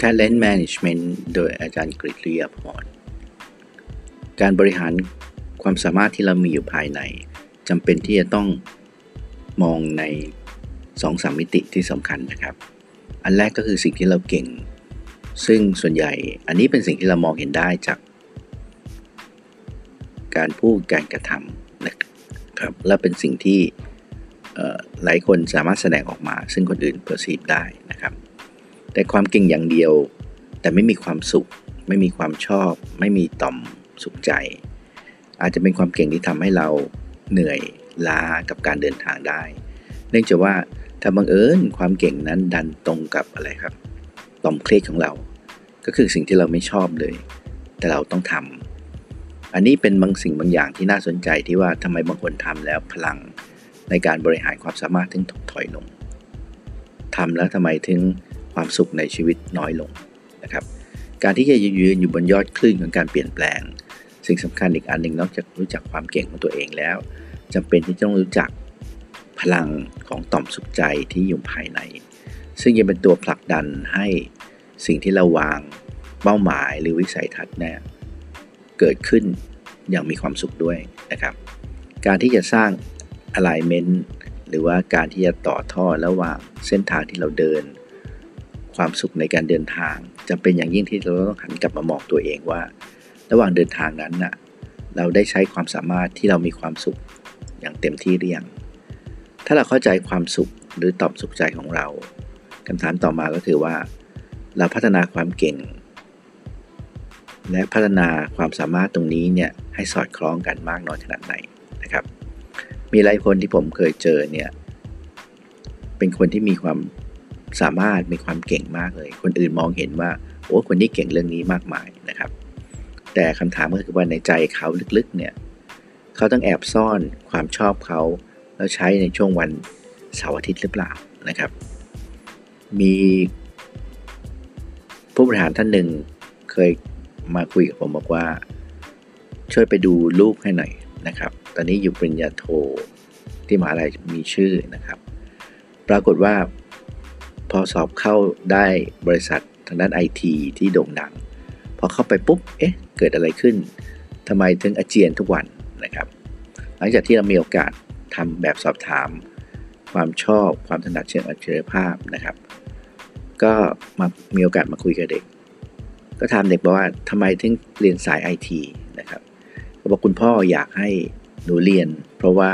Talent Management โดยอาจารย์กฤษริยาพร การบริหารความสามารถที่เรามีอยู่ภายในจำเป็นที่จะต้องมองใน2อสมิติที่สำคัญนะครับ อันแรกก็คือสิ่งที่เราเก่ง ซึ่งส่วนใหญ่อันนี้เป็นสิ่งที่เรามองเห็นได้จาก การพูดการกระทำนะครับและเป็นสิ่งที่หลายคนสามารถแสดงออกมา ซึ่งคนอื่นเปอร์ซีฟได้น แต่ความเก่งอย่างเดียว แต่ไม่มีความสุข ไม่มีความชอบ ไม่มีต่อมสุขใจ อาจจะเป็นความเก่งที่ทำให้เราเหนื่อยล้ากับการเดินทางได้ เนื่องจากว่าถ้าบังเอิญความเก่งนั้นดันตรงกับอะไรครับ ต่อมเครียดของเรา ก็คือสิ่งที่เราไม่ชอบเลย แต่เราต้องทำอันนี้เป็นบางสิ่งบางอย่างที่น่าสนใจที่ว่าทำไมบางคนทำแล้วพลังในการบริหารความสามารถถึงถดถอยลงทำแล้วทำไมถึง ความสุขในชีวิตน้อยลงนะครับ การที่จะยืนอยู่บนยอดคลื่นของการเปลี่ยนแปลง สิ่งสำคัญอีกอันหนึ่งนอกจากรู้จักความเก่งของตัวเองแล้วจำเป็นที่ต้องรู้จักพลังของต่อมสุขใจที่อยู่ภายใน ซึ่งจะเป็นตัวผลักดันให้สิ่งที่เราวางเป้าหมายหรือวิสัยทัศน์เนี่ยเกิดขึ้นอย่างมีความสุขด้วยนะครับ การที่จะสร้าง alignment หรือว่าการที่จะต่อท่อระหว่างเส้นทางที่เราเดิน ความสุขในการเดินทางจำเป็นอย่างยิ่งที่เราต้องหันกลับมามองตัวเองว่า ระหว่างเดินทางนั้นน่ะเราได้ใช้ความสามารถที่เรามีความสุขอย่างเต็มที่หรือยังถ้าเราเข้าใจความสุขหรือตอบสุขใจของเราคำถามต่อมาก็คือว่า เราพัฒนาความเก่ง และพัฒนาความสามารถตรงนี้เนี่ยให้สอดคล้องกันมากน้อยขนาดไหนนะครับ มีหลายคนที่ผมเคยเจอเนี่ยเป็นคนที่มีความ สามารถมีความเก่งมากเลย คนอื่นมองเห็นว่าโอ้คนนี้เก่งเรื่องนี้มากมายนะครับ แต่คำถามก็คือว่าในใจเขาลึกๆเนี่ยเขาต้องแอบซ่อนความชอบเขา แล้วใช้ในช่วงวันเสาร์อาทิตย์หรือเปล่านะครับ มีผู้บริหารท่านหนึ่งเคยมาคุยกับผมบอกว่า ช่วยไปดูลูกให้หน่อยนะครับ ตอนนี้อยู่ปริญญาโทที่มหาลัยมีชื่อนะครับ ปรากฏว่า พอสอบเข้าได้บริษัททางด้านไอทีที่โด่งดัง พอเข้าไปปุ๊บ เอ๊ะ เกิดอะไรขึ้นทำไมถึงอาเจียนทุกวันนะครับ หลังจากที่เรามีโอกาสทำแบบสอบถาม ความชอบความถนัดเชิงอัจฉริยภาพนะครับ ก็มามีโอกาสมาคุยกับเด็ก ก็ถามเด็กบอกว่าทำไมถึงเรียนสายไอทีนะครับก็บอกคุณพ่ออยากให้หนูเรียน เพราะว่า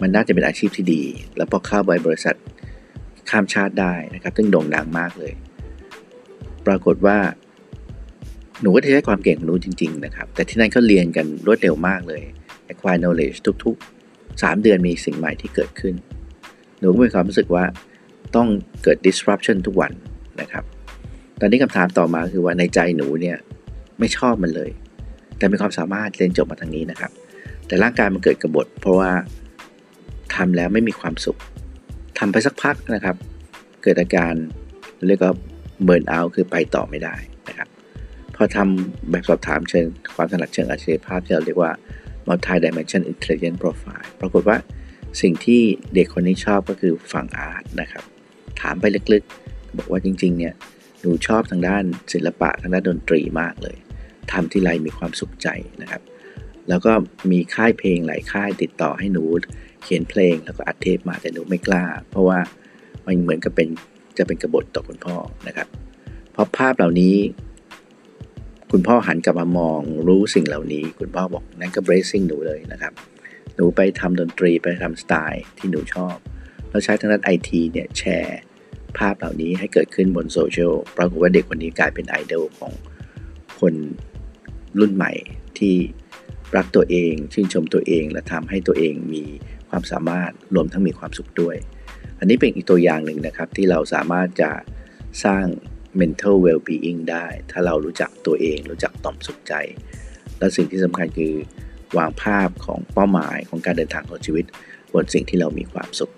มันน่าจะเป็นอาชีพที่ดี แล้วพอเข้าบริษัท ข้ามชาติได้นะครับซึ่งโด่งดังมากเลย ปรากฏว่า หนูก็ใช้ความเก่งของหนูจริง ๆ นะครับ แต่ที่นั่นเขาเรียนกันรวดเร็วมากเลย acquire knowledge ทุก ๆ 3 เดือนมีสิ่งใหม่ที่เกิดขึ้น หนูก็มีความรู้สึกว่าต้องเกิด disruption ทุกวันนะครับ ตอนนี้คำถามต่อมาคือว่าในใจหนูเนี่ยไม่ชอบมันเลย แต่มีความสามารถเรียนจบมาทางนี้นะครับ แต่ร่างกายมันเกิดกระบฏเพราะว่าทำแล้วไม่มีความสุข ทำไปสักพักนะครับ เกิดอาการเรียกว่าเบิร์นเอาคือไปต่อไม่ได้นะครับ พอทำแบบสอบถามเชิงความถนัดเชิงอัจฉริภาพที่เราเรียกว่า multi dimension intelligent profile ปรากฏว่าสิ่งที่เด็กคนนี้ชอบก็คือฝั่งอาร์ตนะครับ ถามไปลึกๆ บอกว่าจริงๆ เนี่ยหนูชอบทางด้านศิลปะทางด้านดนตรีมากเลยทำที่ไรมีความสุขใจนะครับ แล้วก็มีค่ายเพลงหลายค่ายติดต่อให้หนู เขียนเพลงแล้วก็อัดเทปมาแต่หนูไม่กล้า เพราะว่ามันเหมือนกับเป็นจะเป็นกบฏต่อคุณพ่อนะครับเพราะภาพเหล่านี้ คุณพ่อหันกลับมามองรู้สิ่งเหล่านี้ คุณพ่อบอกนั่นก็ bracing หนูเลยนะครับ หนูไปทำดนตรีไปทำสไตล์ที่หนูชอบ แล้วใช้ทางด้านไอทีเนี่ยแชร์ภาพเหล่านี้ให้เกิดขึ้นบนโซเชียลปรากฏว่าเด็กคนนี้กลายเป็นไอดอลของคนรุ่นใหม่ที่รักตัวเอง ชื่นชมตัวเองและทำให้ตัวเองมี ความสามารถรวมทั้งมีความสุขด้วย อันนี้เป็นอีกตัวอย่างหนึ่งนะครับ ที่เราสามารถจะสร้าง mental well-being ได้ ถ้าเรารู้จักตัวเอง รู้จักต่อมสุขใจ และสิ่งที่สำคัญคือวางภาพของเป้าหมายของการเดินทางของชีวิต บนสิ่งที่เรามีความสุข